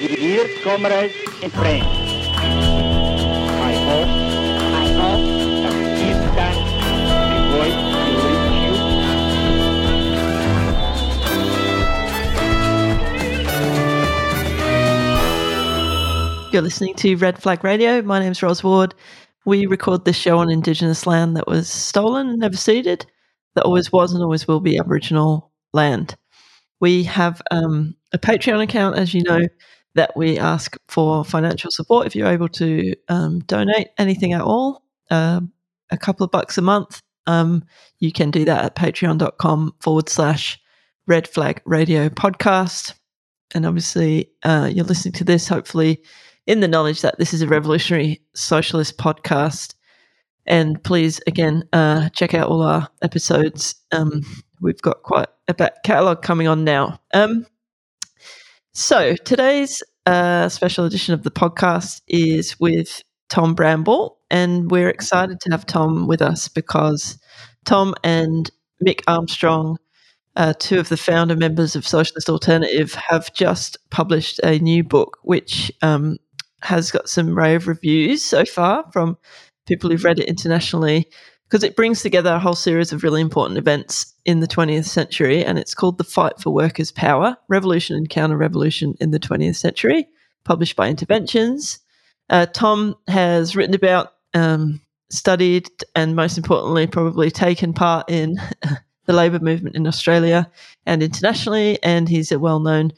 Dear comrades and friends, I hope, I hope that this voice reach you. You're listening to Red Flag Radio. My name's Ros Ward. We record this show on Indigenous land that was stolen and never ceded, that always was and always will be Aboriginal land. We have um, a Patreon account, as you know, that we ask for financial support if you're able to um, donate anything at all, um, a couple of bucks a month. Um, you can do that at patreon.com forward slash red flag radio podcast. And obviously, uh, you're listening to this hopefully in the knowledge that this is a revolutionary socialist podcast. And please, again, uh, check out all our episodes. Um, we've got quite a back catalogue coming on now. Um, so today's uh, special edition of the podcast is with Tom Bramble, and we're excited to have Tom with us because Tom and Mick Armstrong, uh, two of the founder members of Socialist Alternative, have just published a new book, which um, has got some rave reviews so far from people who've read it internationally because it brings together a whole series of really important events in the 20th century and it's called The Fight for Workers' Power Revolution and Counter Revolution in the 20th Century, published by Interventions. Uh, Tom has written about, um, studied, and most importantly, probably taken part in the labour movement in Australia and internationally. And he's a well known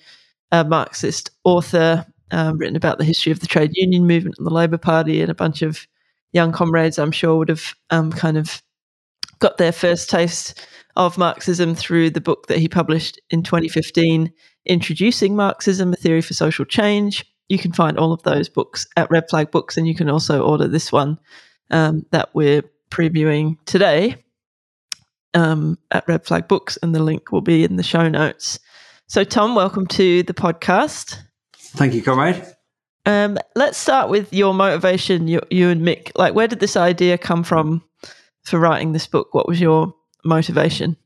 uh, Marxist author, um, written about the history of the trade union movement and the Labour Party, and a bunch of young comrades, I'm sure, would have um, kind of got their first taste of Marxism through the book that he published in 2015, Introducing Marxism, A Theory for Social Change. You can find all of those books at Red Flag Books, and you can also order this one um, that we're previewing today um, at Red Flag Books, and the link will be in the show notes. So, Tom, welcome to the podcast. Thank you, comrade. Um, let's start with your motivation, you, you and Mick. Like, where did this idea come from for writing this book? What was your motivation?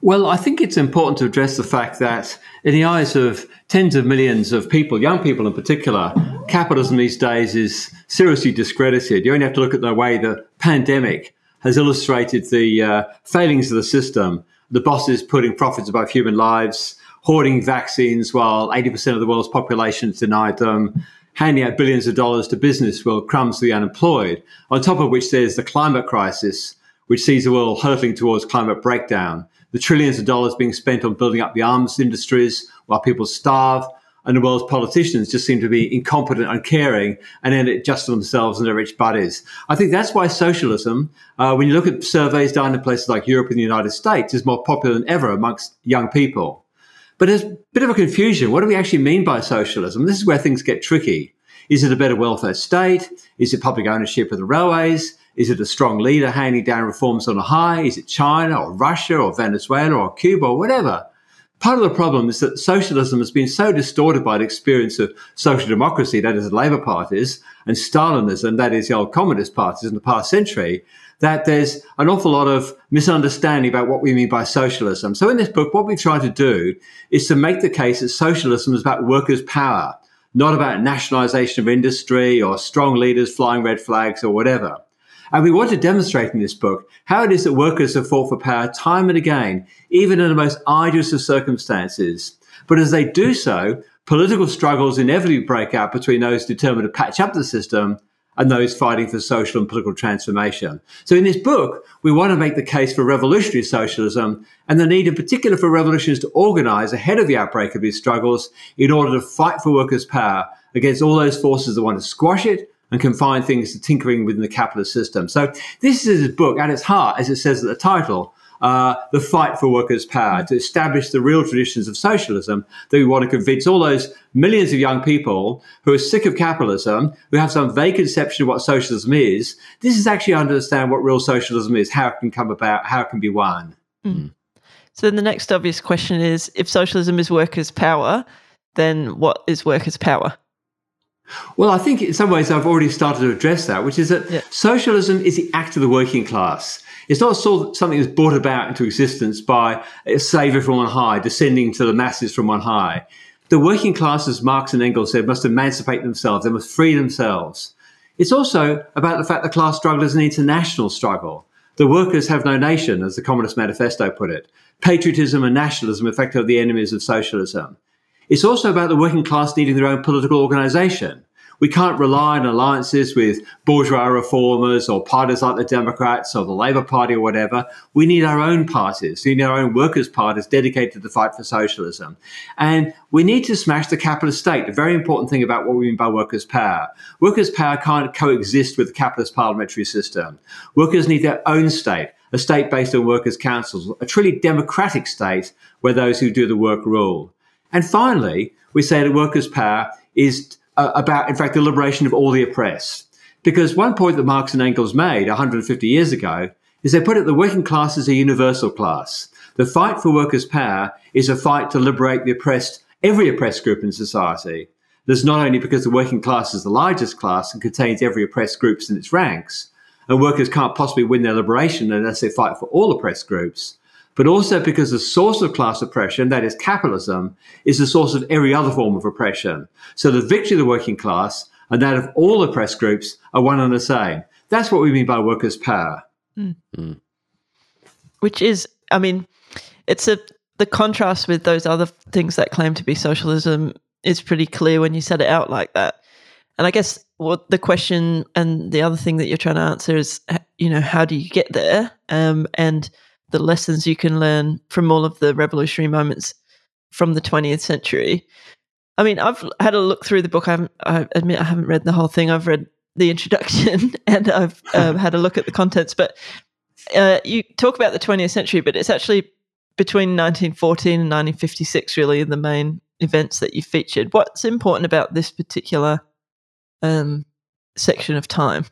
Well, I think it's important to address the fact that, in the eyes of tens of millions of people, young people in particular, capitalism these days is seriously discredited. You only have to look at the way the pandemic has illustrated the uh, failings of the system. The bosses putting profits above human lives, hoarding vaccines while 80% of the world's population is denied them, handing out billions of dollars to business while crumbs to the unemployed. On top of which, there's the climate crisis, which sees the world hurtling towards climate breakdown. The trillions of dollars being spent on building up the arms industries while people starve, and the world's politicians just seem to be incompetent, uncaring, and end it just for themselves and their rich buddies. I think that's why socialism, uh, when you look at surveys done in places like Europe and the United States, is more popular than ever amongst young people. But there's a bit of a confusion. What do we actually mean by socialism? This is where things get tricky. Is it a better welfare state? Is it public ownership of the railways? Is it a strong leader handing down reforms on a high? Is it China or Russia or Venezuela or Cuba or whatever? Part of the problem is that socialism has been so distorted by the experience of social democracy, that is the Labour parties, and Stalinism, that is the old communist parties in the past century, that there's an awful lot of misunderstanding about what we mean by socialism. So in this book, what we try to do is to make the case that socialism is about workers' power, not about nationalization of industry or strong leaders flying red flags or whatever. And we want to demonstrate in this book how it is that workers have fought for power time and again, even in the most arduous of circumstances. But as they do so, political struggles inevitably break out between those determined to patch up the system and those fighting for social and political transformation. So in this book, we want to make the case for revolutionary socialism and the need in particular for revolutionaries to organize ahead of the outbreak of these struggles in order to fight for workers' power against all those forces that want to squash it and confine things to tinkering within the capitalist system. So this is a book at its heart, as it says at the title, uh, the fight for workers' power to establish the real traditions of socialism that we want to convince all those millions of young people who are sick of capitalism, who have some vague conception of what socialism is. This is actually understand what real socialism is, how it can come about, how it can be won. Mm. So then the next obvious question is if socialism is workers' power, then what is workers' power? Well, I think in some ways I've already started to address that, which is that yeah. socialism is the act of the working class. It's not something that's brought about into existence by uh, a savior from on high, descending to the masses from on high. The working class, as Marx and Engels said, must emancipate themselves. They must free themselves. It's also about the fact that class struggle is an international struggle. The workers have no nation, as the Communist Manifesto put it. Patriotism and nationalism are effectively the enemies of socialism. It's also about the working class needing their own political organization. We can't rely on alliances with bourgeois reformers or parties like the Democrats or the Labour Party or whatever. We need our own parties. We need our own workers' parties dedicated to the fight for socialism. And we need to smash the capitalist state. A very important thing about what we mean by workers' power. Workers' power can't coexist with the capitalist parliamentary system. Workers need their own state a state based on workers' councils, a truly democratic state where those who do the work rule. And finally, we say that workers' power is uh, about, in fact, the liberation of all the oppressed. Because one point that Marx and Engels made 150 years ago is they put it the working class is a universal class. The fight for workers' power is a fight to liberate the oppressed, every oppressed group in society. There's not only because the working class is the largest class and contains every oppressed groups in its ranks, and workers can't possibly win their liberation unless they fight for all oppressed groups, but also because the source of class oppression, that is capitalism, is the source of every other form of oppression. So the victory of the working class and that of all oppressed groups are one and the same. That's what we mean by workers' power. Mm. Mm. Which is, I mean, it's a the contrast with those other things that claim to be socialism is pretty clear when you set it out like that. And I guess what the question and the other thing that you're trying to answer is, you know, how do you get there? Um, and the lessons you can learn from all of the revolutionary moments from the 20th century. I mean, I've had a look through the book. I, I admit I haven't read the whole thing. I've read the introduction and I've um, had a look at the contents. But uh, you talk about the 20th century, but it's actually between 1914 and 1956, really, the main events that you featured. What's important about this particular um, section of time?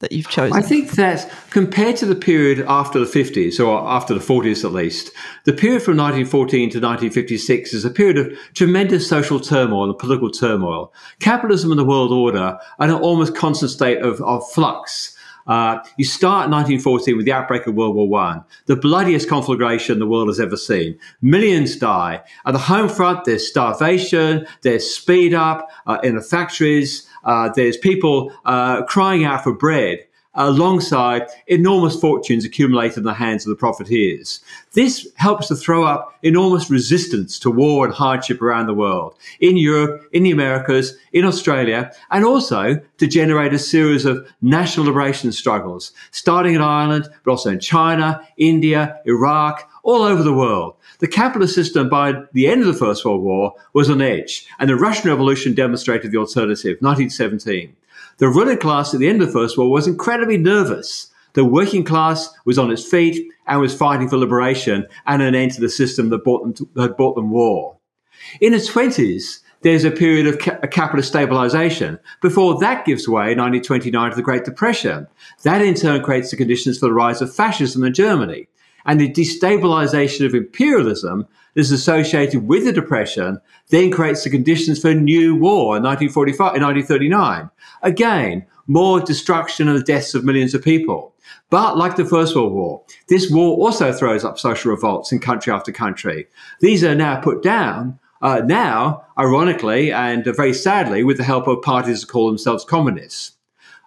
That you've chosen? I think that compared to the period after the 50s, or after the 40s at least, the period from 1914 to 1956 is a period of tremendous social turmoil and political turmoil. Capitalism and the world order are in an almost constant state of, of flux. Uh, you start in 1914 with the outbreak of World War One, the bloodiest conflagration the world has ever seen. Millions die. At the home front, there's starvation, there's speed up uh, in the factories, uh, there's people uh, crying out for bread alongside enormous fortunes accumulated in the hands of the profiteers. This helps to throw up enormous resistance to war and hardship around the world, in Europe, in the Americas, in Australia, and also to generate a series of national liberation struggles, starting in Ireland, but also in China, India, Iraq, all over the world. The capitalist system by the end of the First World War was on edge, and the Russian Revolution demonstrated the alternative, 1917. The ruling class at the end of the First World War was incredibly nervous. The working class was on its feet and was fighting for liberation and an end to the system that brought them, to, that brought them war. In the 20s, there's a period of ca- capitalist stabilization before that gives way in 1929 to the Great Depression. That in turn creates the conditions for the rise of fascism in Germany and the destabilization of imperialism that is associated with the Depression then creates the conditions for a new war in 1945, in 1939. Again, more destruction and the deaths of millions of people. But like the First World War, this war also throws up social revolts in country after country. These are now put down, uh, now, ironically and very sadly, with the help of parties that call themselves communists.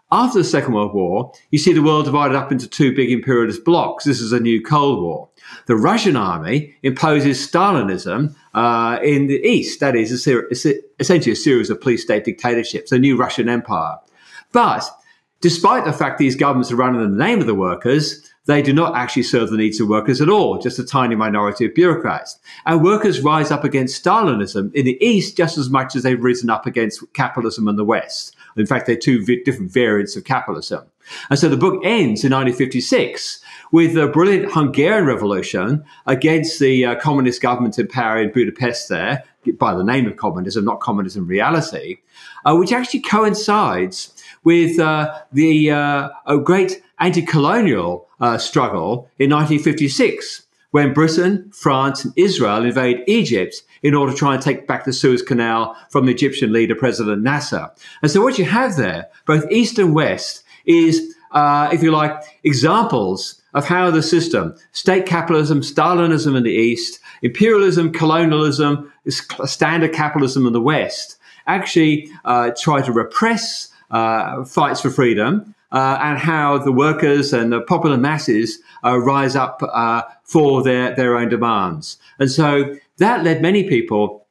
After the Second World War, you see the world divided up into two big imperialist blocs. This is a new Cold War. The Russian army imposes Stalinism uh, in the East, that is, a ser- essentially a series of police state dictatorships, a new Russian empire. But despite the fact these governments are run in the name of the workers, they do not actually serve the needs of workers at all, just a tiny minority of bureaucrats. And workers rise up against Stalinism in the East just as much as they've risen up against capitalism in the West. In fact, they're two v- different variants of capitalism. And so the book ends in 1956 with the brilliant Hungarian Revolution against the uh, communist government in power in Budapest there, by the name of communism, not communism reality, uh, which actually coincides with uh, the uh, great anti colonial uh, struggle in 1956 when Britain, France, and Israel invade Egypt in order to try and take back the Suez Canal from the Egyptian leader, President Nasser. And so what you have there, both East and West, is, uh, if you like, examples of how the system, state capitalism, Stalinism in the East, imperialism, colonialism, standard capitalism in the West, actually uh, try to repress uh, fights for freedom uh, and how the workers and the popular masses uh, rise up uh, for their, their own demands. And so that led many people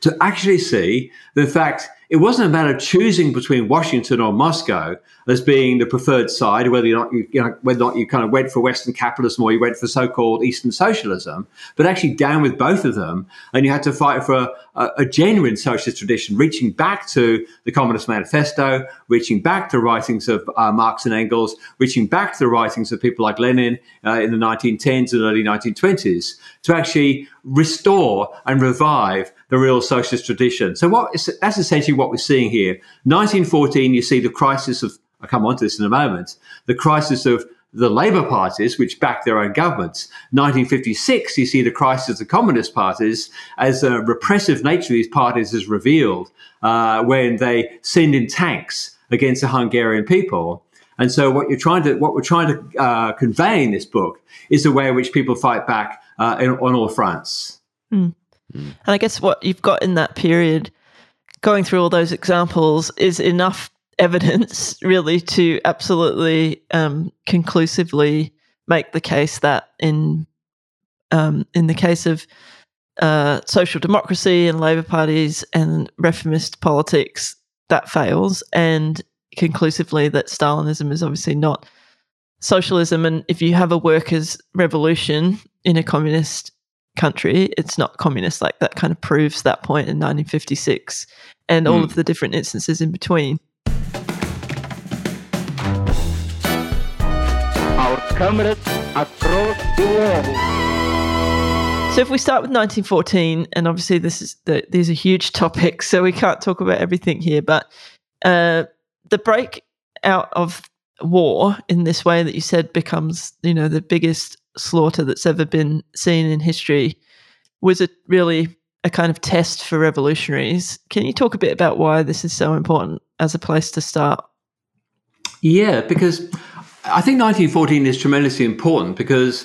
to actually see the fact it wasn't a matter of choosing between Washington or Moscow as being the preferred side, whether or not you, you know, whether or not you kind of went for Western capitalism or you went for so-called Eastern socialism, but actually down with both of them, and you had to fight for a, a genuine socialist tradition, reaching back to the Communist Manifesto, reaching back to writings of uh, Marx and Engels, reaching back to the writings of people like Lenin uh, in the 1910s and early 1920s, to actually restore and revive the real socialist tradition. So what is, that's essentially what we're seeing here. 1914, you see the crisis of, I'll come on to this in a moment, the crisis of the Labour parties, which back their own governments. 1956, you see the crisis of the communist parties as the repressive nature of these parties is revealed uh, when they send in tanks against the Hungarian people. And so, what you're trying to, what we're trying to uh, convey in this book is the way in which people fight back uh, in, on all fronts. Mm. And I guess what you've got in that period, going through all those examples, is enough evidence really to absolutely um, conclusively make the case that in um, in the case of uh, social democracy and Labour parties and reformist politics, that fails, and conclusively that Stalinism is obviously not socialism. And if you have a workers' revolution in a communist country. It's not communist. Like that kind of proves that point in 1956 and all mm. of the different instances in between. Our comrades across the world. So if we start with 1914, and obviously this is the, these are huge topics, so we can't talk about everything here, but uh, the break out of war in this way that you said becomes, you know, the biggest slaughter that's ever been seen in history was it really a kind of test for revolutionaries. Can you talk a bit about why this is so important as a place to start? Yeah, because I think 1914 is tremendously important because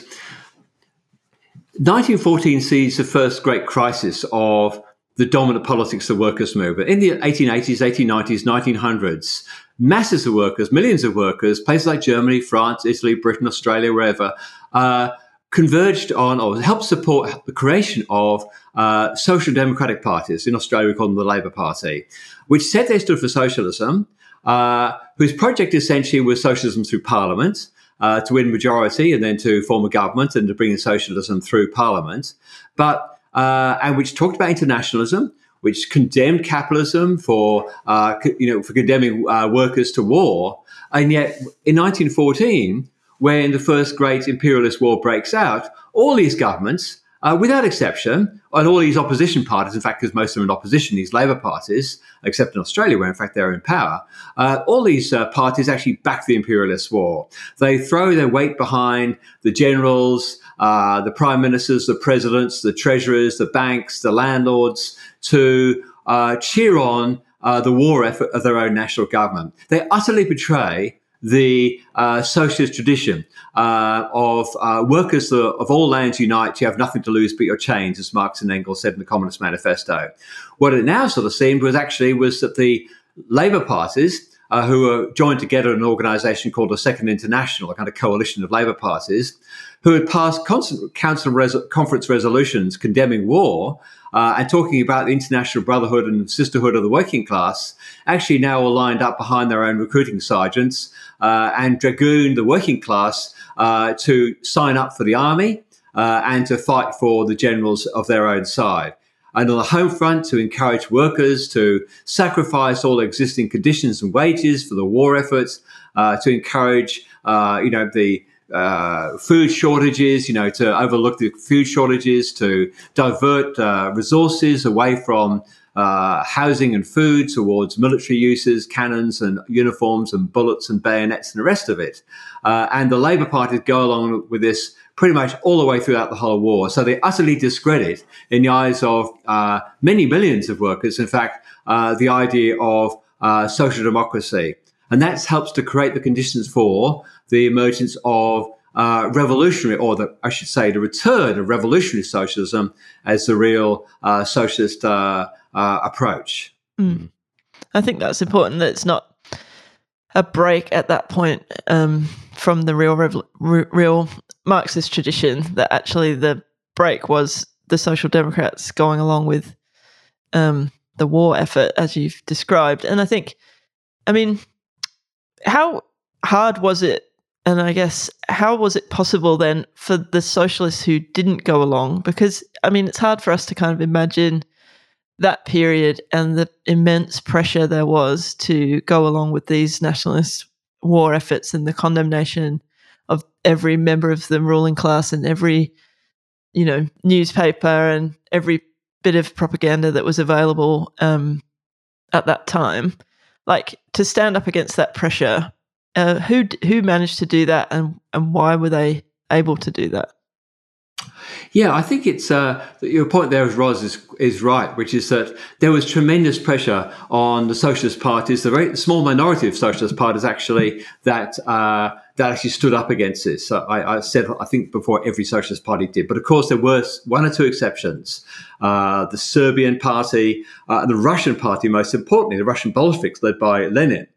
1914 sees the first great crisis of the dominant politics of the workers' movement. In the 1880s, 1890s, 1900s, masses of workers, millions of workers, places like Germany, France, Italy, Britain, Australia, wherever, uh, converged on or helped support the creation of uh, social democratic parties. In Australia, we call them the Labor Party, which said they stood for socialism, uh, whose project essentially was socialism through parliament. Uh, to win majority and then to form a government and to bring in socialism through parliament, but uh, and which talked about internationalism, which condemned capitalism for uh, you know for condemning uh, workers to war, and yet in 1914 when the first great imperialist war breaks out, all these governments, uh, without exception, and all these opposition parties, in fact, because most of them are in opposition, these Labour parties, except in Australia, where in fact they're in power, uh, all these uh, parties actually back the imperialist war. They throw their weight behind the generals, uh, the prime ministers, the presidents, the treasurers, the banks, the landlords to uh, cheer on uh, the war effort of their own national government. They utterly betray the uh, socialist tradition uh, of uh, workers of all lands unite, you have nothing to lose but your chains, as Marx and Engels said in the Communist Manifesto. What it now sort of seemed was actually was that the Labour parties, uh, who were joined together in an organisation called the Second International, a kind of coalition of Labour parties, who had passed constant council conference resolutions condemning war uh, and talking about the international brotherhood and sisterhood of the working class, actually now all lined up behind their own recruiting sergeants uh, and dragoon the working class uh, to sign up for the army uh, and to fight for the generals of their own side. And on the home front, to encourage workers to sacrifice all existing conditions and wages for the war efforts, uh, to encourage, uh, you know, the uh, food shortages, you know, to overlook the food shortages, to divert uh, resources away from uh, housing and food towards military uses, cannons and uniforms and bullets and bayonets and the rest of it. Uh, and the Labour Party go along with this pretty much all the way throughout the whole war. So they utterly discredit, in the eyes of uh, many millions of workers, in fact, uh, the idea of uh, social democracy. And that helps to create the conditions for the emergence of uh, revolutionary, or the, I should say, the return of revolutionary socialism as the real uh, socialist uh, uh, approach. Mm. I think that's important. That it's not a break at that point um, from the real real Marxist tradition. That actually the break was the Social Democrats going along with um, the war effort, as you've described. And I think, I mean, how hard was it? And I guess, how was it possible then for the socialists who didn't go along? Because, I mean, it's hard for us to kind of imagine that period and the immense pressure there was to go along with these nationalist war efforts and the condemnation every member of the ruling class and every you know newspaper and every bit of propaganda that was available um, at that time. Like to stand up against that pressure uh, who who managed to do that and and why were they able to do that? Yeah, I think it's uh, your point there, Ros, is, is right, which is that there was tremendous pressure on the socialist parties, the very small minority of socialist parties actually that uh, that actually stood up against this. So I, I, said, I think before every socialist party did, but of course there were one or two exceptions: uh, the Serbian party, uh, the Russian party, most importantly, the Russian Bolsheviks led by Lenin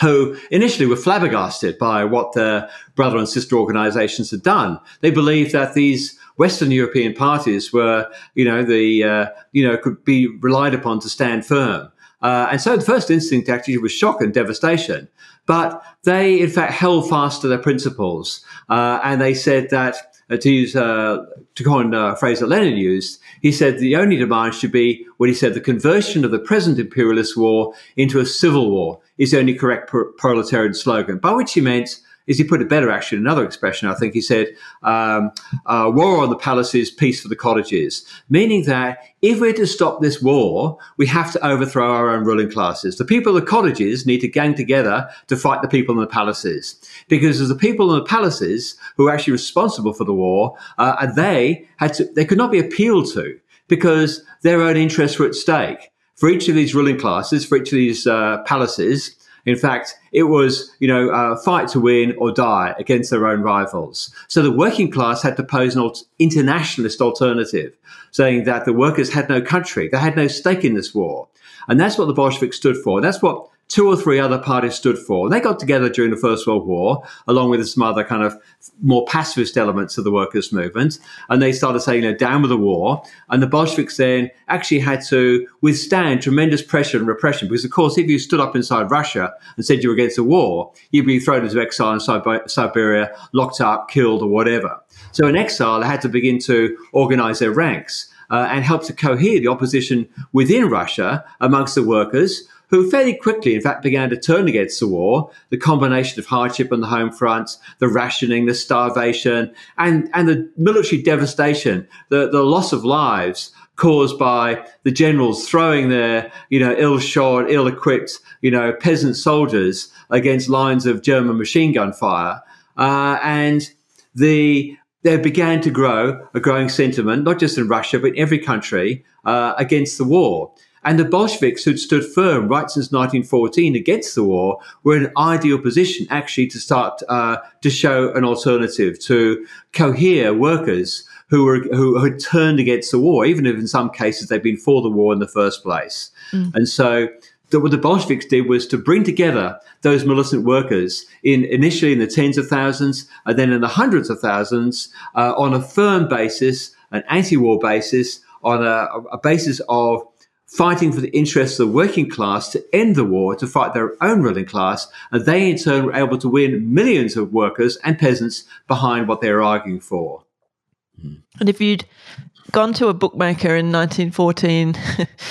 who initially were flabbergasted by what their brother and sister organizations had done. They believed that these Western European parties were, you know, the, uh, you know, could be relied upon to stand firm. Uh, and so the first instinct actually was shock and devastation. But they, in fact, held fast to their principles. Uh, and they said that, uh, to use, uh, to coin a phrase that Lenin used, he said the only demand should be what he said the conversion of the present imperialist war into a civil war is the only correct proletarian slogan, by which he meant is he put it better actually another expression i think he said um, uh, war on the palaces peace for the cottages. Meaning that if we're to stop this war we have to overthrow our own ruling classes. The people in the cottages need to gang together to fight the people in the palaces. Because as the people in the palaces who are actually responsible for the war uh, and they had to they could not be appealed to because their own interests were at stake. For each of these ruling classes for each of these uh, palaces in fact, it was, you know, uh, fight to win or die against their own rivals. So the working class had to pose an internationalist alternative, saying that the workers had no country, they had no stake in this war. And that's what the Bolsheviks stood for. That's what two or three other parties stood for. They got together during the First World War, along with some other kind of more pacifist elements of the workers' movement, and they started saying, you know, down with the war. And the Bolsheviks then actually had to withstand tremendous pressure and repression, because of course, if you stood up inside Russia and said you were against the war, you'd be thrown into exile in Siberia, locked up, killed, or whatever. So in exile, they had to begin to organize their ranks. Uh, and help to cohere the opposition within Russia amongst the workers who fairly quickly, in fact, began to turn against the war. The combination of hardship on the home front, the rationing, the starvation, and, and the military devastation, the, the loss of lives caused by the generals throwing their, you know, ill-shod, ill-equipped, you know, peasant soldiers against lines of German machine gun fire. Uh, and the there began to grow a growing sentiment, not just in Russia, but in every country, uh, against the war. And the Bolsheviks, who'd stood firm right since 1914 against the war, were in an ideal position actually to start uh, to show an alternative, to cohere workers who were who had turned against the war, even if in some cases they'd been for the war in the first place. Mm. And so the, what the Bolsheviks did was to bring together those militant workers in initially in the tens of thousands and then in the hundreds of thousands uh, on a firm basis, an anti-war basis, on a, a basis of fighting for the interests of the working class to end the war, to fight their own ruling class, and they in turn were able to win millions of workers and peasants behind what they were arguing for. And if you'd gone to a bookmaker in 1914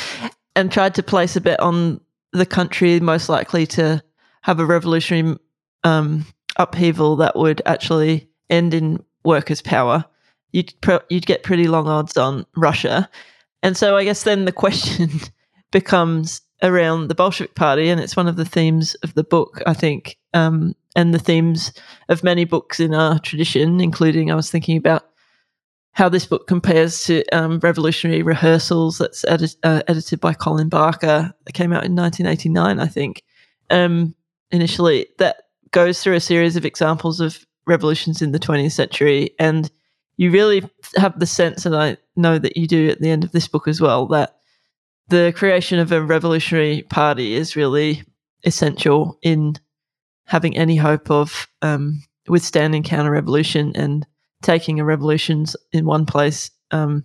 and tried to place a bet on the country most likely to have a revolutionary um, upheaval that would actually end in workers' power, you'd you'd get pretty long odds on Russia. And so I guess then the question becomes around the Bolshevik Party, and it's one of the themes of the book, I think, um, and the themes of many books in our tradition, including I was thinking about how this book compares to um, Revolutionary Rehearsals, that's edit- uh, edited by Colin Barker. that came out in 1989, I think. Um, initially, that goes through a series of examples of revolutions in the 20th century. And you really have the sense, and I know that you do at the end of this book as well, that the creation of a revolutionary party is really essential in having any hope of um, withstanding counter revolution and taking a revolution in one place um,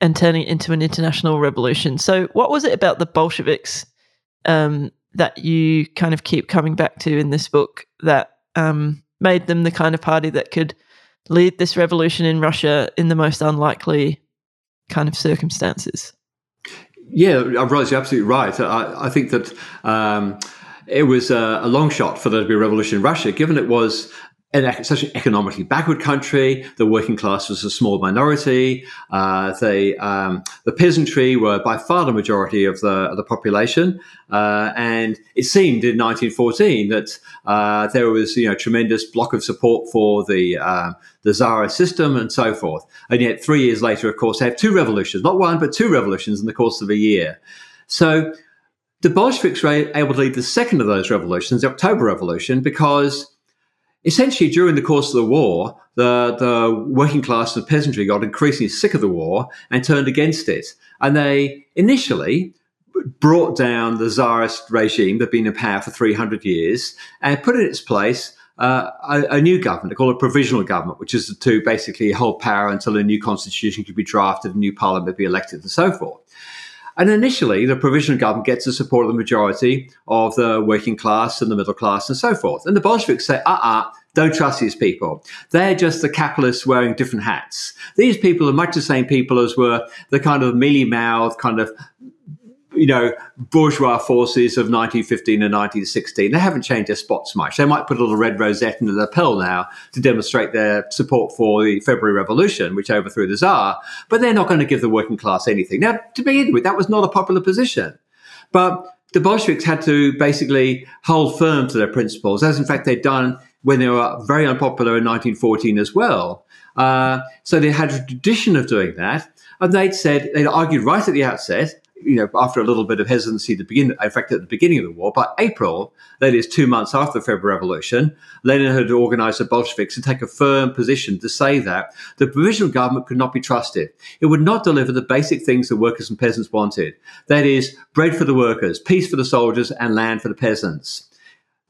and turning it into an international revolution. So, what was it about the Bolsheviks um, that you kind of keep coming back to in this book that um, made them the kind of party that could lead this revolution in Russia in the most unlikely kind of circumstances? Yeah, Ros, you're absolutely right. I, I think that um, it was a, a, long shot for there to be a revolution in Russia, given it was an, such an economically backward country. The working class was a small minority. Uh, the um, the peasantry were by far the majority of the of the population, uh, and it seemed in 1914 that uh, there was you know tremendous block of support for the uh, the Tsarist system and so forth. And yet, three years later, of course, they have two revolutions, not one but two revolutions in the course of a year. So. The Bolsheviks were able to lead the second of those revolutions, the October Revolution, because essentially during the course of the war, the, the working class and peasantry got increasingly sick of the war and turned against it. And they initially brought down the Tsarist regime that had been in power for 300 years and put in its place uh, a, a, new government called a provisional government, which is to basically hold power until a new constitution could be drafted, a new parliament be elected, and so forth. And initially, the provisional government gets the support of the majority of the working class and the middle class and so forth. And the Bolsheviks say, uh uh-uh, uh, don't trust these people. They're just the capitalists wearing different hats. These people are much the same people as were the kind of mealy mouthed, kind of you know, bourgeois forces of 1915 and 1916. They haven't changed their spots much. They might put a little red rosette in the lapel now to demonstrate their support for the February Revolution, which overthrew the Tsar, but they're not going to give the working class anything. Now, to begin with, that was not a popular position. But the Bolsheviks had to basically hold firm to their principles, as in fact they'd done when they were very unpopular in 1914 as well. Uh, so they had a tradition of doing that. And they'd said, they'd argued right at the outset you know, after a little bit of hesitancy to begin, in fact, at the beginning of the war, by April, that is two months after the February Revolution, Lenin had organized the Bolsheviks to take a firm position to say that the provisional government could not be trusted. It would not deliver the basic things that workers and peasants wanted. That is, bread for the workers, peace for the soldiers, and land for the peasants.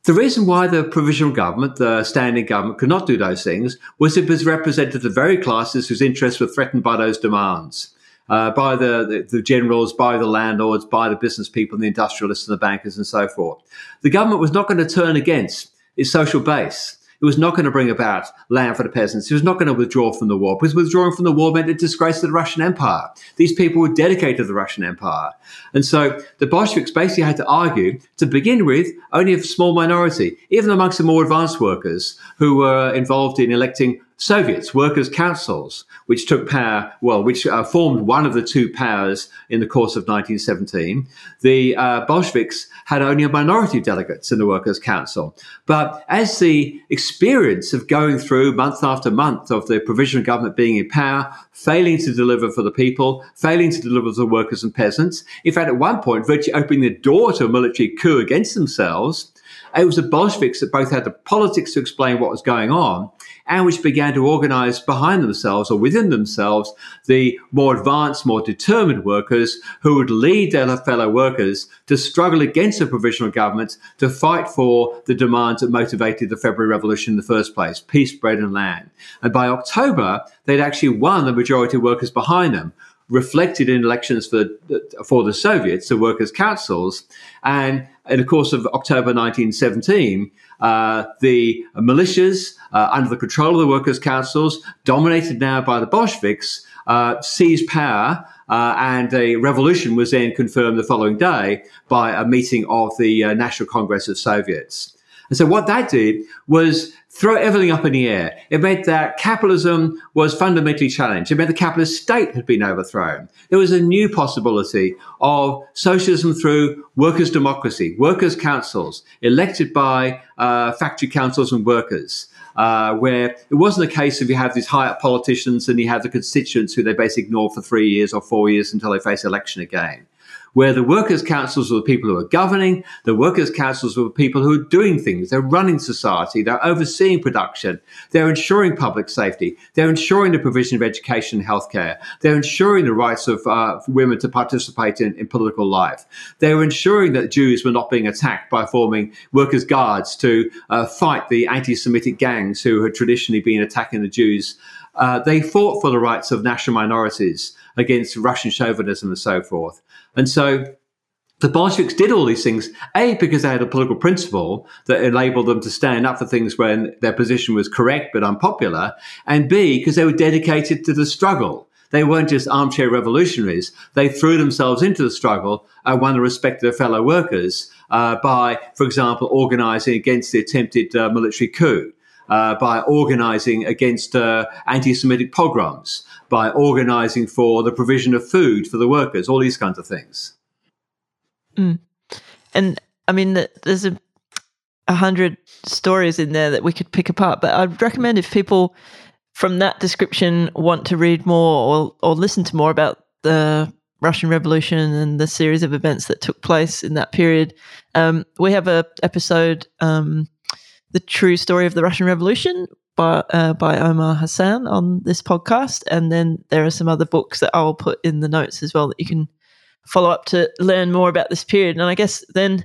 The reason why the provisional government, the standing government, could not do those things was it was represented the very classes whose interests were threatened by those demands uh, by the, the, the, generals, by the landlords, by the business people, and the industrialists and the bankers and so forth. The government was not going to turn against its social base. It was not going to bring about land for the peasants. It was not going to withdraw from the war because withdrawing from the war meant a disgrace to the Russian Empire. These people were dedicated to the Russian Empire. And so the Bolsheviks basically had to argue, to begin with, only a small minority, even amongst the more advanced workers who were involved in electing Soviets, workers' councils, which took power, well, which uh, formed one of the two powers in the course of 1917. The uh, Bolsheviks had only a minority of delegates in the workers' council. But as the experience of going through month after month of the provisional government being in power, failing to deliver for the people, failing to deliver for the workers and peasants, in fact, at one point, virtually opening the door to a military coup against themselves, it was the Bolsheviks that both had the politics to explain what was going on and which began to organize behind themselves or within themselves the more advanced, more determined workers who would lead their fellow workers to struggle against the provisional government to fight for the demands that motivated the February Revolution in the first place peace, bread, and land. And by October, they'd actually won the majority of workers behind them reflected in elections for for the Soviets, the workers' councils, and in the course of October 1917, uh, the militias uh, under the control of the workers' councils, dominated now by the Bolsheviks, uh, seized power. Uh, and a revolution was then confirmed the following day by a meeting of the uh, National Congress of Soviets. And so what that did was throw everything up in the air. It meant that capitalism was fundamentally challenged. It meant the capitalist state had been overthrown. There was a new possibility of socialism through workers' democracy, workers' councils, elected by uh, factory councils and workers. Uh, where it wasn't a case of you have these high up politicians and you have the constituents who they basically ignore for three years or four years until they face election again. Where the workers' councils were the people who are governing, the workers' councils were the people who are doing things. They're running society, they're overseeing production, they're ensuring public safety, they're ensuring the provision of education and healthcare, they're ensuring the rights of uh, women to participate in, in political life, they're ensuring that Jews were not being attacked by forming workers' guards to uh, fight the anti Semitic gangs who had traditionally been attacking the Jews. Uh, they fought for the rights of national minorities against Russian chauvinism and so forth. And so the Bolsheviks did all these things, A, because they had a political principle that enabled them to stand up for things when their position was correct but unpopular, and B, because they were dedicated to the struggle. They weren't just armchair revolutionaries. They threw themselves into the struggle and won the respect of their fellow workers uh, by, for example, organizing against the attempted uh, military coup. Uh, by organizing against uh, anti Semitic pogroms, by organizing for the provision of food for the workers, all these kinds of things. Mm. And I mean, there's a, a hundred stories in there that we could pick apart, but I'd recommend if people from that description want to read more or, or listen to more about the Russian Revolution and the series of events that took place in that period, um, we have a episode, um, "The True Story of the Russian Revolution," by uh, by Omar Hassan on this podcast, and then there are some other books that I'll put in the notes as well that you can follow up to learn more about this period. And I guess then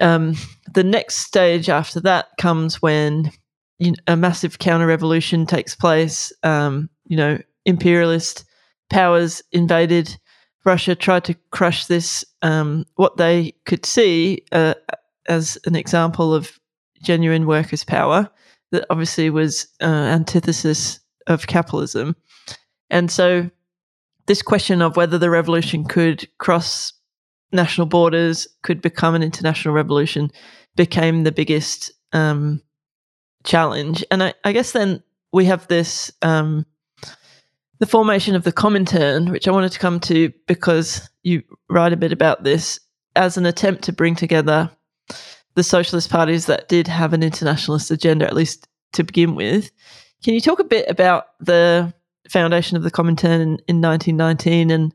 um, the next stage after that comes when you know, a massive counter revolution takes place. Um, you know, imperialist powers invaded Russia, tried to crush this um, what they could see uh, as an example of genuine workers' power that obviously was uh, antithesis of capitalism. And so, this question of whether the revolution could cross national borders, could become an international revolution, became the biggest um, challenge. And I, I, guess then we have this um, the formation of the Comintern, which I wanted to come to because you write a bit about this as an attempt to bring together the socialist parties that did have an internationalist agenda, at least to begin with. Can you talk a bit about the foundation of the Comintern in, in 1919 and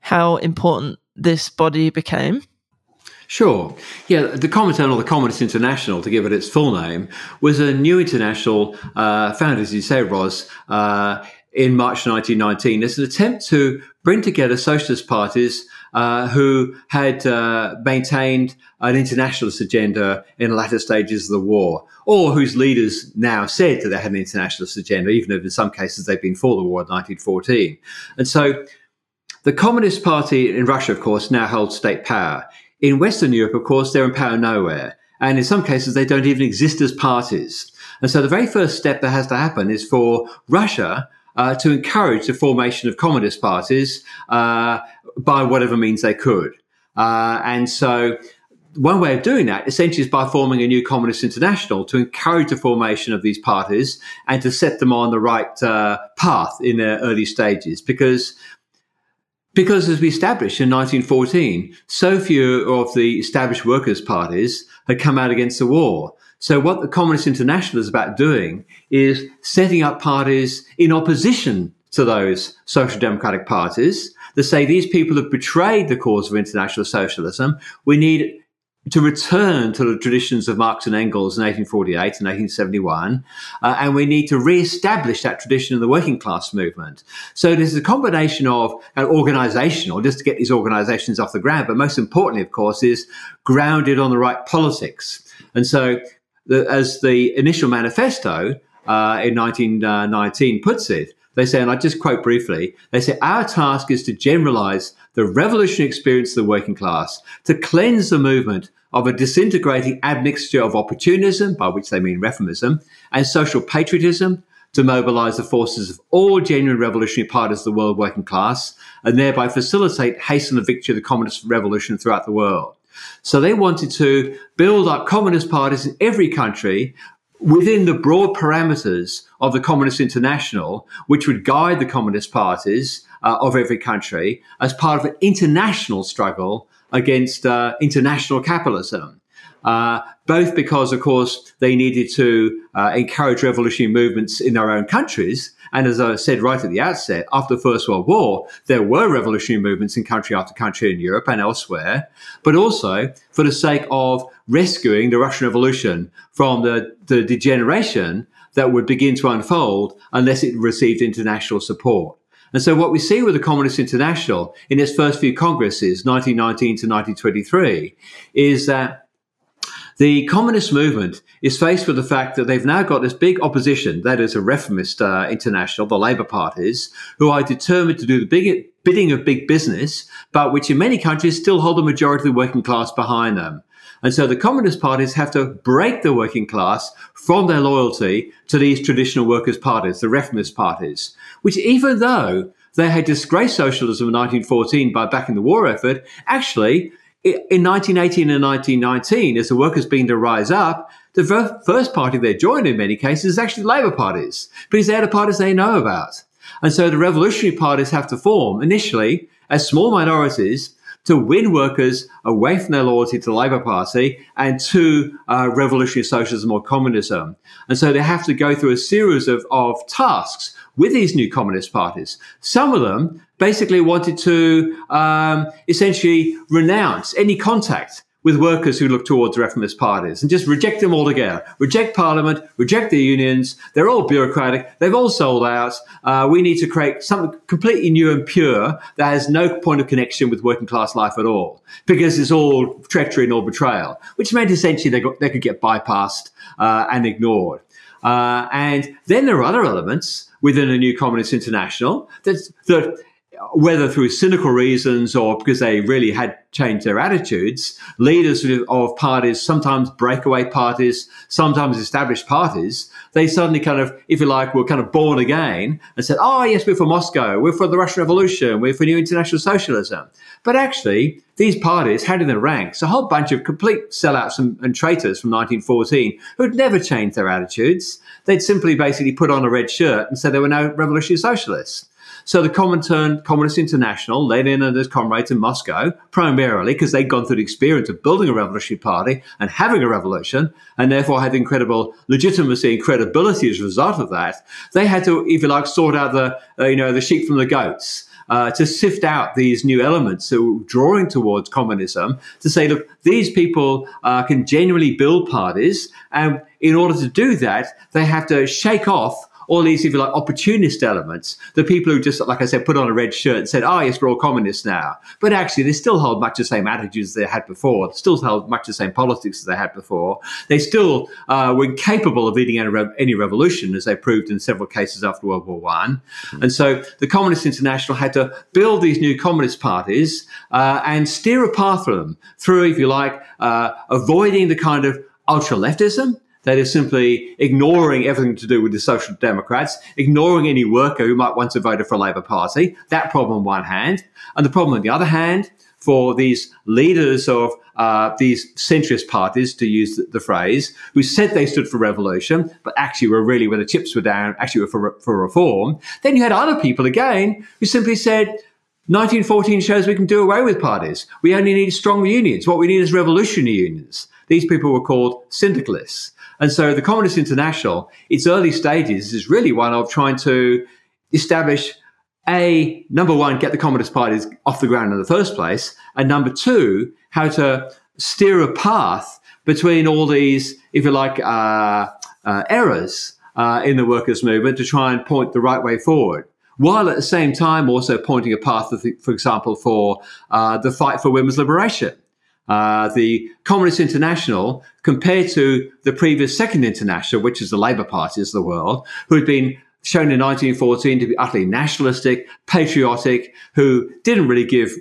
how important this body became? Sure. Yeah, the Comintern or the Communist International, to give it its full name, was a new international uh, founded, as you say, Ros, uh, in March 1919 as an attempt to bring together socialist parties uh, who had uh, maintained an internationalist agenda in the latter stages of the war, or whose leaders now said that they had an internationalist agenda, even if in some cases they've been for the war in 1914. And so the Communist Party in Russia, of course, now holds state power. In Western Europe, of course, they're in power nowhere. And in some cases, they don't even exist as parties. And so the very first step that has to happen is for Russia uh, to encourage the formation of communist parties uh, by whatever means they could. Uh, and so one way of doing that essentially is by forming a new communist international to encourage the formation of these parties and to set them on the right uh, path in their early stages because because as we established in 1914 so few of the established workers parties had come out against the war so what the Communist International is about doing is setting up parties in opposition to those social democratic parties that say these people have betrayed the cause of international socialism. We need to return to the traditions of Marx and Engels in 1848 and 1871, uh, and we need to re-establish that tradition in the working class movement. So this is a combination of an organizational, just to get these organizations off the ground, but most importantly, of course, is grounded on the right politics. And so the, as the initial manifesto uh, in 1919 puts it, they say, and I just quote briefly, they say, Our task is to generalize the revolutionary experience of the working class, to cleanse the movement of a disintegrating admixture of opportunism, by which they mean reformism, and social patriotism, to mobilize the forces of all genuine revolutionary parties of the world working class, and thereby facilitate, hasten the victory of the communist revolution throughout the world. So they wanted to build up communist parties in every country within the broad parameters of the Communist International, which would guide the communist parties uh, of every country as part of an international struggle against uh, international capitalism. Uh, both because, of course, they needed to uh, encourage revolutionary movements in their own countries. And as I said right at the outset, after the First World War, there were revolutionary movements in country after country in Europe and elsewhere, but also for the sake of rescuing the Russian Revolution from the, the degeneration that would begin to unfold unless it received international support. And so what we see with the Communist International in its first few congresses, 1919 to 1923, is that the communist movement is faced with the fact that they've now got this big opposition, that is a reformist uh, international, the Labour parties, who are determined to do the big, bidding of big business, but which in many countries still hold the majority of the working class behind them. And so the communist parties have to break the working class from their loyalty to these traditional workers' parties, the reformist parties, which even though they had disgraced socialism in 1914 by backing the war effort, actually in 1918 and 1919, as the workers began to rise up, the first party they joined in many cases is actually Labour parties, because they're the parties they know about. And so the revolutionary parties have to form initially as small minorities to win workers away from their loyalty to the Labour Party and to uh, revolutionary socialism or communism. And so they have to go through a series of, of tasks with these new communist parties. Some of them basically wanted to um, essentially renounce any contact with workers who look towards reformist parties and just reject them altogether. Reject parliament, reject the unions. They're all bureaucratic. They've all sold out. Uh, we need to create something completely new and pure that has no point of connection with working class life at all because it's all treachery and all betrayal, which meant essentially they, got, they could get bypassed uh, and ignored. Uh, and then there are other elements within a new communist international that, that whether through cynical reasons or because they really had changed their attitudes, leaders of parties, sometimes breakaway parties, sometimes established parties, they suddenly kind of, if you like, were kind of born again and said, oh, yes, we're for Moscow, we're for the Russian Revolution, we're for new international socialism. But actually, these parties had in their ranks a whole bunch of complete sellouts and, and traitors from 1914 who'd never changed their attitudes. They'd simply basically put on a red shirt and said they were no revolutionary socialists. So the Comintern Communist International, Lenin and his comrades in Moscow, primarily because they'd gone through the experience of building a revolutionary party and having a revolution, and therefore had incredible legitimacy and credibility as a result of that, they had to, if you like, sort out the, uh, you know, the sheep from the goats. Uh, to sift out these new elements that were drawing towards communism to say, look, these people uh, can genuinely build parties. And in order to do that, they have to shake off all these, if you like, opportunist elements, the people who just, like I said, put on a red shirt and said, oh, yes, we're all communists now. But actually, they still hold much the same attitudes they had before, still hold much the same politics as they had before. They still uh, were incapable of leading any, any revolution, as they proved in several cases after World War One. Mm-hmm. And so the Communist International had to build these new communist parties uh, and steer a path for them through, if you like, uh, avoiding the kind of ultra leftism that is simply ignoring everything to do with the Social Democrats, ignoring any worker who might once have voted for a Labour Party. That problem on one hand. And the problem on the other hand, for these leaders of uh, these centrist parties, to use the, phrase, who said they stood for revolution, but actually were really, where the chips were down, actually were for, for reform. Then you had other people again who simply said, 1914 shows we can do away with parties. We only need strong unions. What we need is revolutionary unions. These people were called syndicalists. And so the Communist International, its early stages is really one of trying to establish a number one, get the Communist parties off the ground in the first place, and number two, how to steer a path between all these, if you like, uh, uh, errors uh, in the workers' movement to try and point the right way forward. While at the same time also pointing a path, for example, for uh, the fight for women's liberation. Uh, the Communist International, compared to the previous Second International, which is the Labour parties of the world, who had been shown in 1914 to be utterly nationalistic, patriotic, who didn't really give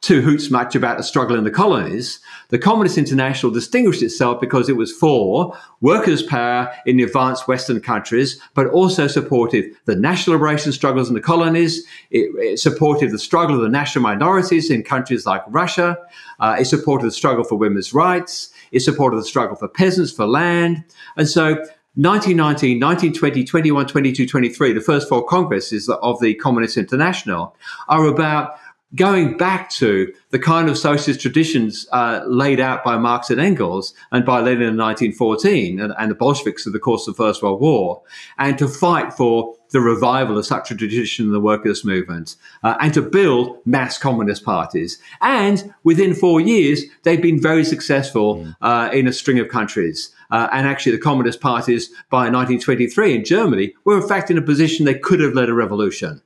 two hoots much about the struggle in the colonies. The Communist International distinguished itself because it was for workers' power in the advanced Western countries, but also supported the national liberation struggles in the colonies. It, it supported the struggle of the national minorities in countries like Russia. Uh, it supported the struggle for women's rights. It supported the struggle for peasants, for land. And so 1919, 1920, 21, 22, 23, the first four congresses of the Communist International are about going back to the kind of socialist traditions uh, laid out by Marx and Engels and by Lenin in 1914 and, and the Bolsheviks in the course of the First World War, and to fight for the revival of such a tradition in the workers' movement, uh, and to build mass communist parties. And within four years, they've been very successful mm. uh, in a string of countries. Uh, and actually, the communist parties by 1923 in Germany were, in fact, in a position they could have led a revolution.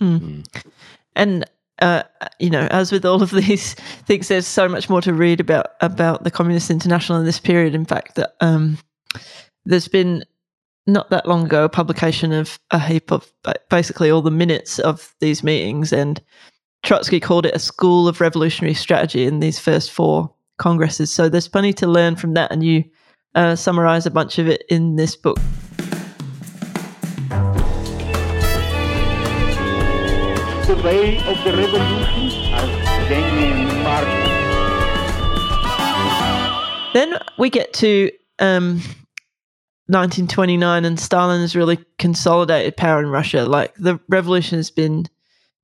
Mm. Mm. And uh, you know, as with all of these things, there's so much more to read about about the Communist International in this period. In fact, that um, there's been not that long ago a publication of a heap of basically all the minutes of these meetings, and Trotsky called it a school of revolutionary strategy in these first four congresses. So there's plenty to learn from that, and you uh, summarize a bunch of it in this book. The way of the revolution as. Then we get to um, 1929, and Stalin has really consolidated power in Russia. Like the revolution has been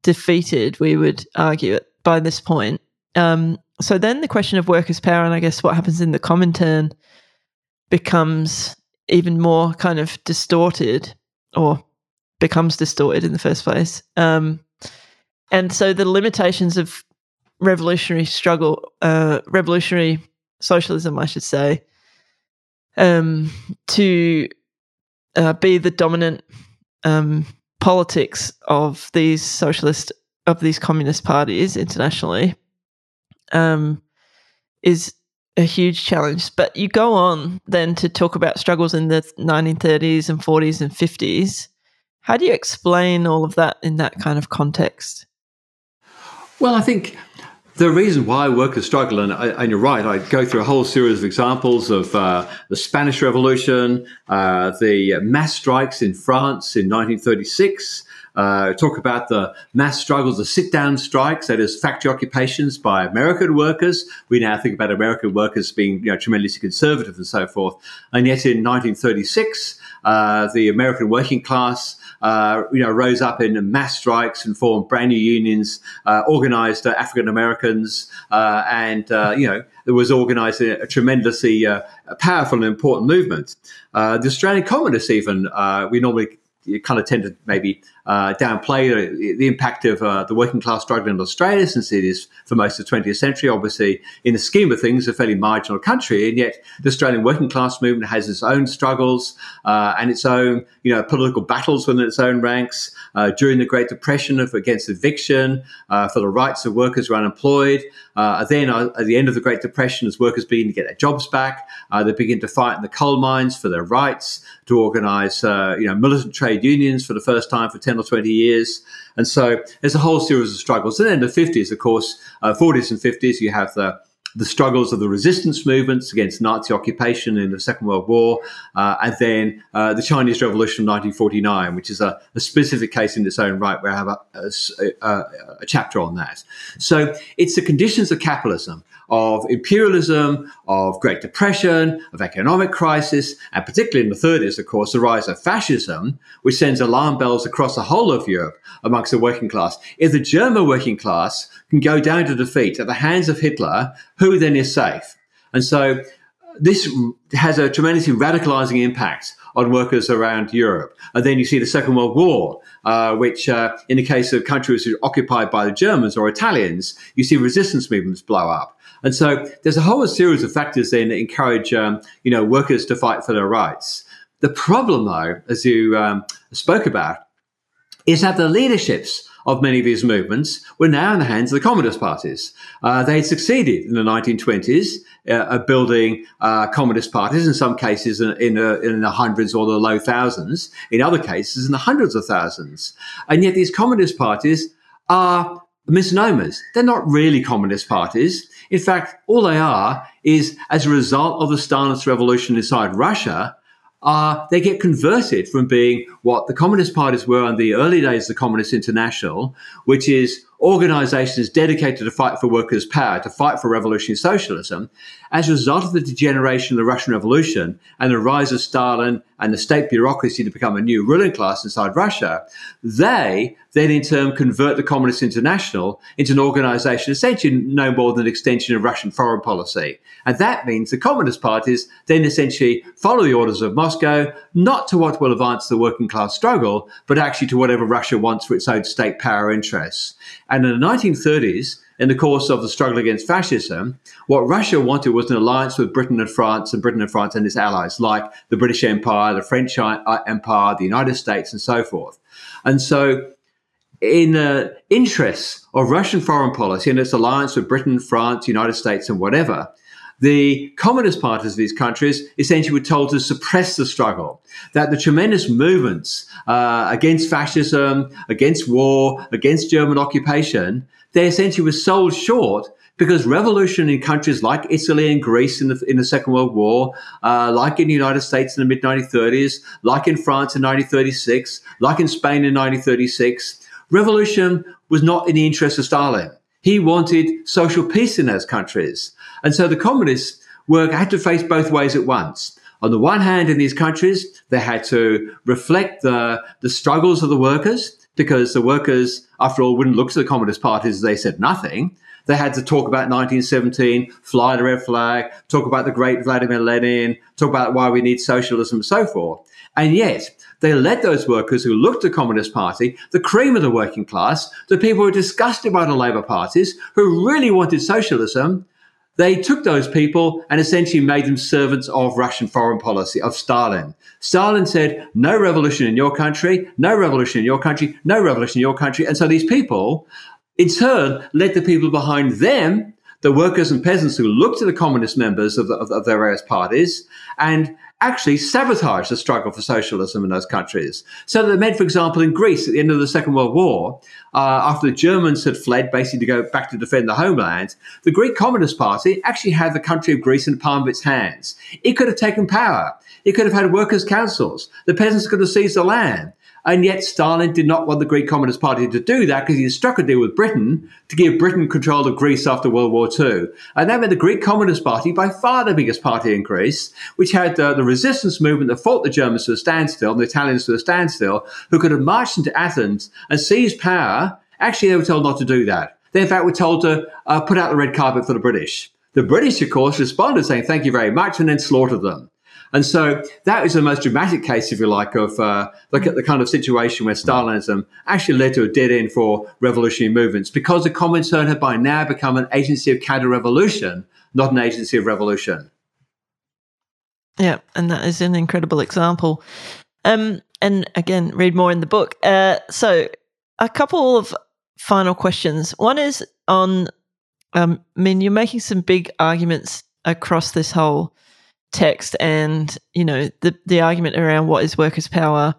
defeated, we would argue it by this point. Um, so then the question of workers' power and I guess what happens in the Comintern becomes even more kind of distorted or becomes distorted in the first place. Um, and so the limitations of revolutionary struggle, uh, revolutionary socialism, I should say, um, to uh, be the dominant um, politics of these socialist of these communist parties internationally um, is a huge challenge. But you go on then to talk about struggles in the 1930s and 40s and 50s. How do you explain all of that in that kind of context? Well, I think the reason why workers struggle, and, and, you're right, I go through a whole series of examples of uh, the Spanish Revolution, uh, the mass strikes in France in 1936. Uh, talk about the mass struggles, the sit down strikes, that is, factory occupations by American workers. We now think about American workers being you know, tremendously conservative and so forth. And yet in 1936, uh, the American working class uh, you know, rose up in mass strikes and formed brand new unions, uh, organized uh, African Americans, uh, and, uh, you know, there was organized a, tremendously powerful and important movement. the Australian communists, even, we normally kind of tend to maybe uh, downplay the, impact of uh, the working class struggle in Australia, since it is for most of the 20th century, obviously, in the scheme of things, a fairly marginal country. And yet, the Australian working class movement has its own struggles uh, and its own, you know, political battles within its own ranks. Uh, during the Great Depression, of, against eviction, uh, for the rights of workers who are unemployed. Uh, then, at the end of the Great Depression, as workers begin to get their jobs back, they begin to fight in the coal mines for their rights, to organise, you know, militant trade unions for the first time for 10 or 20 years. And so there's a whole series of struggles. And then in the 50s, of course, uh, 40s and 50s, you have the the struggles of the resistance movements against Nazi occupation in the Second World War, uh, and then uh, the Chinese Revolution of 1949, which is a, a, specific case in its own right, where I have a, a, a, chapter on that. So it's the conditions of capitalism of imperialism, of Great Depression, of economic crisis, and particularly in the 30s, of course, the rise of fascism, which sends alarm bells across the whole of Europe amongst the working class. If the German working class can go down to defeat at the hands of Hitler, who then is safe? And so this has a tremendously radicalizing impact on workers around Europe. And then you see the Second World War, uh, which, uh, in the case of countries occupied by the Germans or Italians, you see resistance movements blow up. And so there's a whole series of factors then that encourage, um, you know, workers to fight for their rights. The problem, though, as you um, spoke about, is that the leaderships of many of these movements were now in the hands of the communist parties. Uh, they had succeeded in the 1920s uh, building uh, communist parties, in some cases in, in, uh, in, the hundreds or the low thousands, in other cases in the hundreds of thousands. And yet these communist parties are misnomers. They're not really communist parties. In fact, all they are is as a result of the Stalinist revolution inside Russia, they get converted from being what the communist parties were in the early days of the Communist International, which is organizations dedicated to fight for workers' power, to fight for revolutionary socialism, as a result of the degeneration of the Russian Revolution and the rise of Stalin and the state bureaucracy to become a new ruling class inside Russia, they then in turn convert the Communist International into an organization essentially no more than an extension of Russian foreign policy. And that means the Communist parties then essentially follow the orders of Moscow, not to what will advance the working class struggle, but actually to whatever Russia wants for its own state power interests. And in the 1930s, in the course of the struggle against fascism, what Russia wanted was an alliance with Britain and France, and Britain and France and its allies, like the British Empire, the French Empire, the United States, and so forth. And so, in the interests of Russian foreign policy and its alliance with Britain, France, United States, and whatever, the communist parties of these countries essentially were told to suppress the struggle, that the tremendous movements uh, against fascism, against war, against German occupation, they essentially were sold short because revolution in countries like Italy and Greece in the, in the Second World War, uh, like in the United States in the mid 1930s, like in France in 1936, like in Spain in 1936, revolution was not in the interest of Stalin. He wanted social peace in those countries. And so the communists were, had to face both ways at once. On the one hand, in these countries, they had to reflect the, the struggles of the workers because the workers, after all, wouldn't look to the Communist parties as they said nothing. They had to talk about 1917, fly the red flag, talk about the great Vladimir Lenin, talk about why we need socialism and so forth. And yet, they led those workers who looked to the Communist Party, the cream of the working class, the people who were disgusted by the Labour parties, who really wanted socialism, they took those people and essentially made them servants of Russian foreign policy, of Stalin. Stalin said, no revolution in your country, no revolution in your country, no revolution in your country. And so these people, in turn, led the people behind them, the workers and peasants who looked to the communist members of, the, of, of their various parties, and actually sabotaged the struggle for socialism in those countries. So that meant, for example, in Greece at the end of the Second World War, uh, after the Germans had fled basically to go back to defend the homeland, the Greek Communist Party actually had the country of Greece in the palm of its hands. It could have taken power. It could have had workers' councils. The peasants could have seized the land. And yet Stalin did not want the Greek Communist Party to do that because he struck a deal with Britain to give Britain control of Greece after World War II. And that meant the Greek Communist Party, by far the biggest party in Greece, which had uh, the resistance movement that fought the Germans to a standstill and the Italians to a standstill, who could have marched into Athens and seized power. Actually, they were told not to do that. They, in fact, were told to uh, put out the red carpet for the British. The British, of course, responded saying, thank you very much, and then slaughtered them. And so that is the most dramatic case, if you like, of uh, look at the kind of situation where Stalinism actually led to a dead end for revolutionary movements because the Comintern had by now become an agency of counter revolution, not an agency of revolution. Yeah, and that is an incredible example. Um, and again, read more in the book. Uh, so, a couple of final questions. One is on, um, I mean, you're making some big arguments across this whole text and you know the the argument around what is workers' power,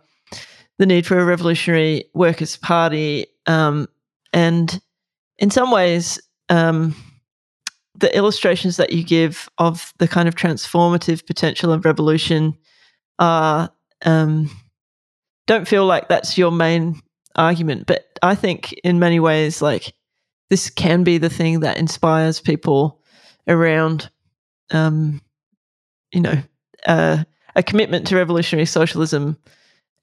the need for a revolutionary workers' party, um, and in some ways, um, the illustrations that you give of the kind of transformative potential of revolution are um, don't feel like that's your main argument, but I think in many ways, like this can be the thing that inspires people around um, you know, uh, a commitment to revolutionary socialism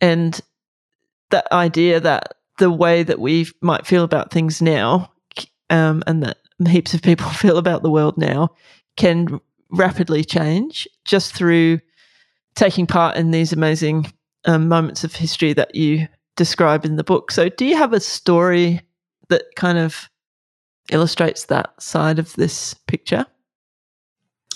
and that idea that the way that we might feel about things now um, and that heaps of people feel about the world now can rapidly change just through taking part in these amazing um, moments of history that you describe in the book. So, do you have a story that kind of illustrates that side of this picture?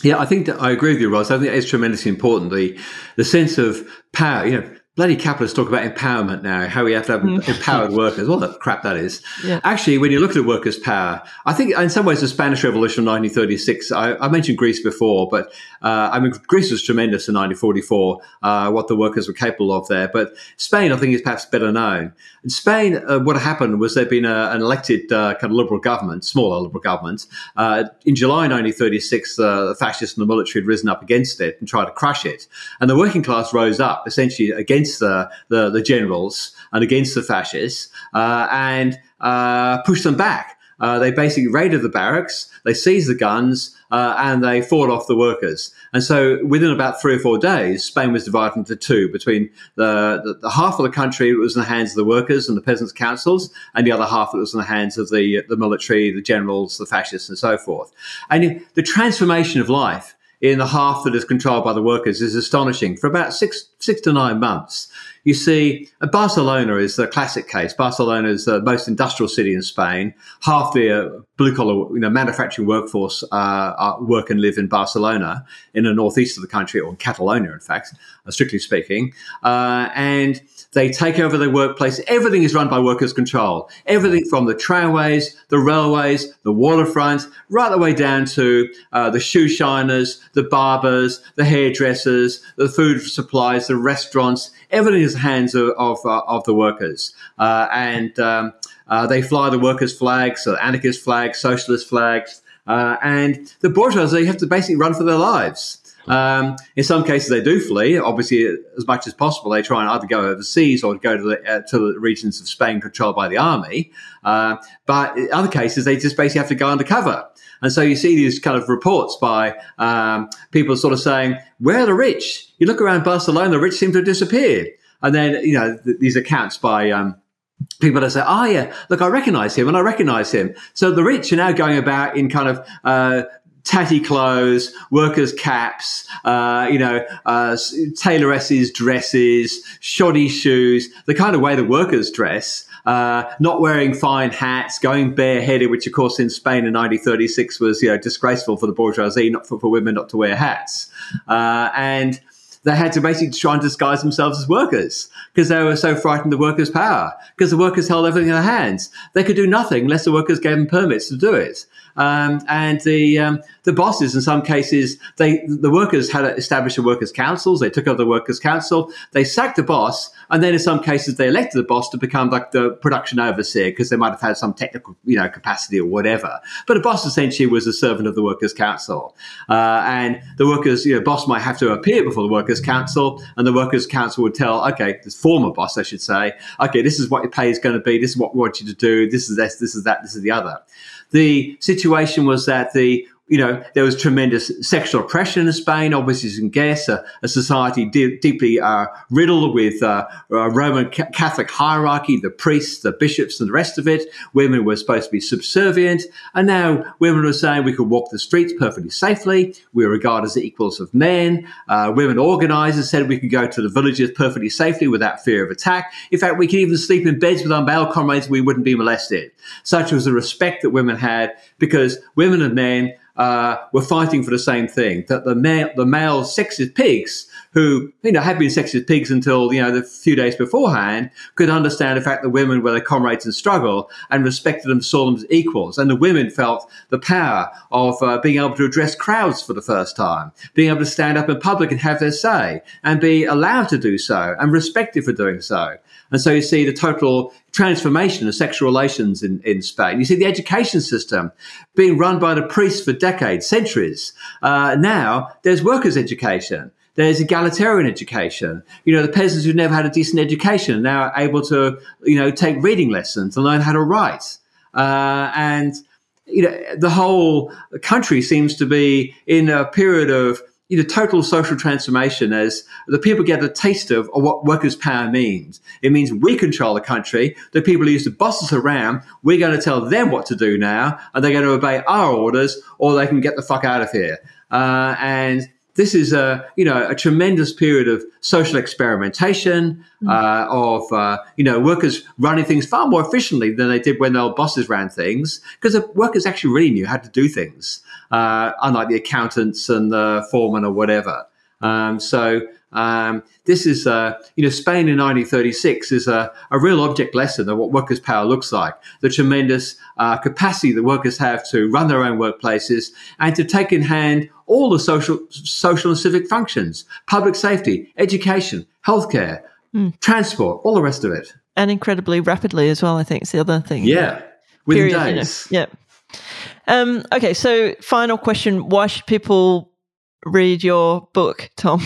Yeah, I think that I agree with you, Ros. I think it's tremendously important. The the sense of power, you know, bloody capitalists talk about empowerment now, how we have to have mm. empowered workers. What the crap that is. Yeah. Actually, when you look at workers' power, I think in some ways the Spanish Revolution of 1936, I, I mentioned Greece before, but uh, I mean, Greece was tremendous in 1944, uh, what the workers were capable of there. But Spain, I think, is perhaps better known. In Spain, uh, what happened was there'd been a, an elected uh, kind of liberal government, smaller liberal government. Uh, in July 1936, the fascists and the military had risen up against it and tried to crush it. And the working class rose up essentially against the, the, the generals and against the fascists uh, and uh, pushed them back. Uh, they basically raided the barracks, they seized the guns, uh, and they fought off the workers. And so within about three or four days, Spain was divided into two between the, the, the half of the country was in the hands of the workers and the peasants' councils, and the other half that was in the hands of the, the military, the generals, the fascists, and so forth. And the transformation of life in the half that is controlled by the workers is astonishing. For about six, six to nine months, you see, uh, Barcelona is the classic case. Barcelona is the most industrial city in Spain. Half the uh, blue collar, you know, manufacturing workforce uh, work and live in Barcelona, in the northeast of the country, or in Catalonia, in fact, uh, strictly speaking. Uh, and they take over the workplace. Everything is run by workers' control. Everything from the tramways, the railways, the waterfront, right the way down to uh, the shoe shiners, the barbers, the hairdressers, the food supplies, the restaurants. Everything is hands of of, uh, of the workers, uh, and um, uh, they fly the workers' flags, so anarchist flags, socialist flags, and the bourgeoisie have to basically run for their lives. Um, in some cases, they do flee. Obviously, as much as possible, they try and either go overseas or go to the, uh, to the regions of Spain controlled by the army. Uh, but in other cases, they just basically have to go undercover. And so you see these kind of reports by um, people sort of saying, "Where are the rich?" You look around Barcelona, the rich seem to have disappeared. And then you know th- these accounts by um, people that say, "Oh yeah, look, I recognise him, and I recognise him." So the rich are now going about in kind of uh, tatty clothes, workers' caps, uh, you know, uh, tailoresses' dresses, shoddy shoes, the kind of way the workers dress. Uh, not wearing fine hats, going bareheaded, which of course in Spain in 1936 was you know disgraceful for the bourgeoisie, not for, for women not to wear hats, uh, and they had to basically try and disguise themselves as workers because they were so frightened of workers' power because the workers held everything in their hands. They could do nothing unless the workers gave them permits to do it. Um, and the um, the bosses, in some cases, they the workers had established the workers' councils. They took over the workers' council. They sacked the boss, and then in some cases, they elected the boss to become like the production overseer because they might have had some technical, you know, capacity or whatever. But the boss essentially was a servant of the workers' council, uh, and the workers, you know, boss might have to appear before the workers' council, and the workers' council would tell, okay, this former boss, I should say, okay, this is what your pay is going to be. This is what we want you to do. This is this. This is that. This is the other. The situation was that the you know, there was tremendous sexual oppression in Spain. Obviously, can guess a, a society de- deeply uh, riddled with uh, Roman ca- Catholic hierarchy, the priests, the bishops, and the rest of it. Women were supposed to be subservient, and now women were saying we could walk the streets perfectly safely. We were regarded as equals of men. Uh, women organisers said we could go to the villages perfectly safely without fear of attack. In fact, we could even sleep in beds with our male comrades. We wouldn't be molested. Such was the respect that women had because women and men uh, were fighting for the same thing that the male, the male sexist pigs who you know had been sexist pigs until you know the few days beforehand could understand the fact that women were their comrades in struggle and respected them, saw them as equals, and the women felt the power of uh, being able to address crowds for the first time, being able to stand up in public and have their say, and be allowed to do so and respected for doing so. And so you see the total transformation of sexual relations in, in Spain. You see the education system being run by the priests for decades, centuries. Uh, now there's workers' education. There's egalitarian education. You know, the peasants who've never had a decent education are now able to, you know, take reading lessons and learn how to write. Uh, and, you know, the whole country seems to be in a period of you know, total social transformation as the people get a taste of, of what workers' power means. It means we control the country. The people who used to boss us around, we're going to tell them what to do now, and they're going to obey our orders, or they can get the fuck out of here. Uh, and this is a you know a tremendous period of social experimentation mm. uh, of uh, you know workers running things far more efficiently than they did when their bosses ran things because the workers actually really knew how to do things uh, unlike the accountants and the foreman or whatever. Um, so um, this is, uh, you know, Spain in 1936 is a, a, real object lesson of what workers' power looks like. The tremendous uh, capacity that workers have to run their own workplaces and to take in hand all the social, social and civic functions, public safety, education, healthcare, mm. transport, all the rest of it, and incredibly rapidly as well. I think is the other thing. Yeah, within Period, days. You know, yeah. Um, okay, so final question: Why should people read your book, Tom?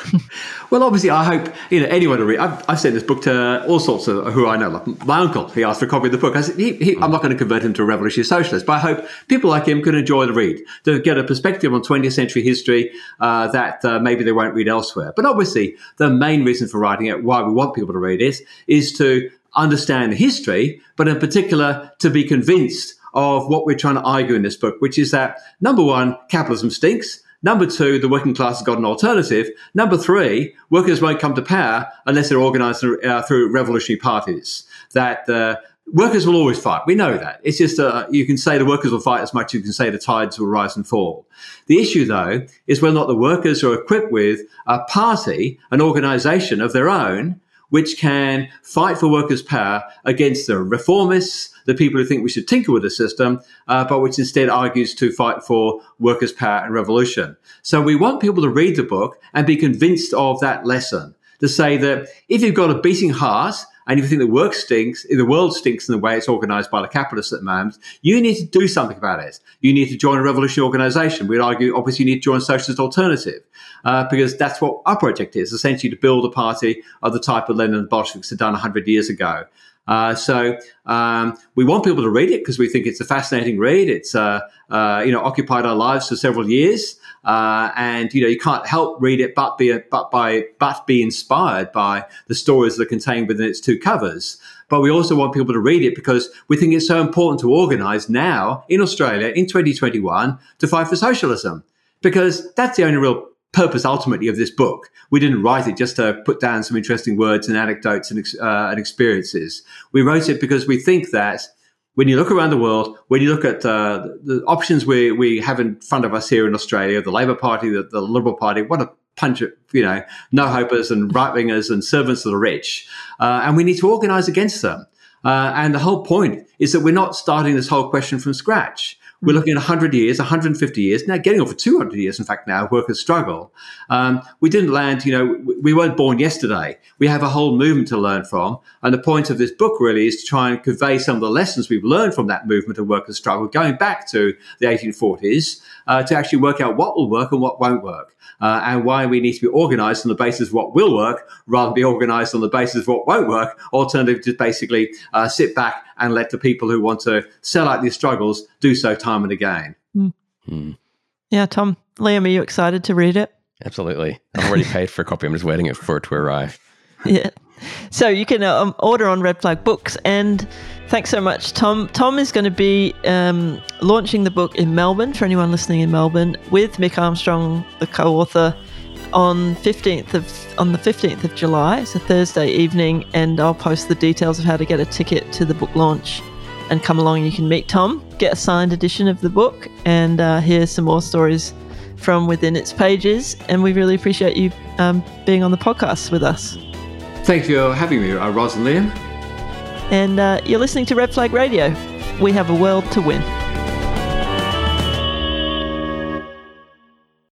well, obviously, I hope you know anyone to read. I've, I've sent this book to all sorts of who I know. Like my uncle, he asked for a copy of the book. I said, he, he, I'm not going to convert him to a revolutionary socialist, but I hope people like him can enjoy the read, to get a perspective on 20th century history uh, that uh, maybe they won't read elsewhere. But obviously, the main reason for writing it, why we want people to read it, is to understand the history, but in particular to be convinced of what we're trying to argue in this book, which is that number one, capitalism stinks. Number two, the working class has got an alternative. Number three, workers won't come to power unless they're organized uh, through revolutionary parties. That uh, workers will always fight. We know that. It's just uh, you can say the workers will fight as much as you can say the tides will rise and fall. The issue, though, is whether or not the workers are equipped with a party, an organization of their own, which can fight for workers' power against the reformists, the people who think we should tinker with the system, uh, but which instead argues to fight for workers' power and revolution. So we want people to read the book and be convinced of that lesson. To say that if you've got a beating heart and if you think the work stinks, if the world stinks in the way it's organized by the capitalists at the moment, you need to do something about it. You need to join a revolutionary organization. We'd argue, obviously, you need to join a socialist alternative uh, because that's what our project is essentially to build a party of the type of Lenin and Bolsheviks had done 100 years ago. Uh, so um, we want people to read it because we think it's a fascinating read. It's uh, uh, you know occupied our lives for several years, uh, and you know you can't help read it but be but by but be inspired by the stories that are contained within its two covers. But we also want people to read it because we think it's so important to organise now in Australia in 2021 to fight for socialism because that's the only real purpose ultimately of this book. We didn't write it just to put down some interesting words and anecdotes and, uh, and experiences. We wrote it because we think that when you look around the world, when you look at uh, the options we, we have in front of us here in Australia, the Labor Party, the, the Liberal Party, what a punch of, you know, no hopers and right wingers and servants of the rich. Uh, and we need to organize against them. Uh, and the whole point is that we're not starting this whole question from scratch. We're looking at 100 years, 150 years, now getting over 200 years, in fact, now, workers struggle. Um, we didn't land, you know, we weren't born yesterday. We have a whole movement to learn from. And the point of this book really is to try and convey some of the lessons we've learned from that movement of workers struggle, going back to the 1840s, uh, to actually work out what will work and what won't work. Uh, and why we need to be organized on the basis of what will work rather than be organized on the basis of what won't work. Alternative to basically uh, sit back and let the people who want to sell out these struggles do so time and again. Mm. Mm. Yeah, Tom, Liam, are you excited to read it? Absolutely. I've already paid for a copy. I'm just waiting for it to arrive. Yeah. So you can um, order on Red Flag Books. And thanks so much, Tom. Tom is going to be um, launching the book in Melbourne for anyone listening in Melbourne with Mick Armstrong, the co-author, on 15th of on the 15th of July. It's a Thursday evening, and I'll post the details of how to get a ticket to the book launch and come along. You can meet Tom, get a signed edition of the book, and uh, hear some more stories from within its pages. And we really appreciate you um, being on the podcast with us. Thank you for having me, uh, and Liam. And uh, you're listening to Red Flag Radio. We have a world to win.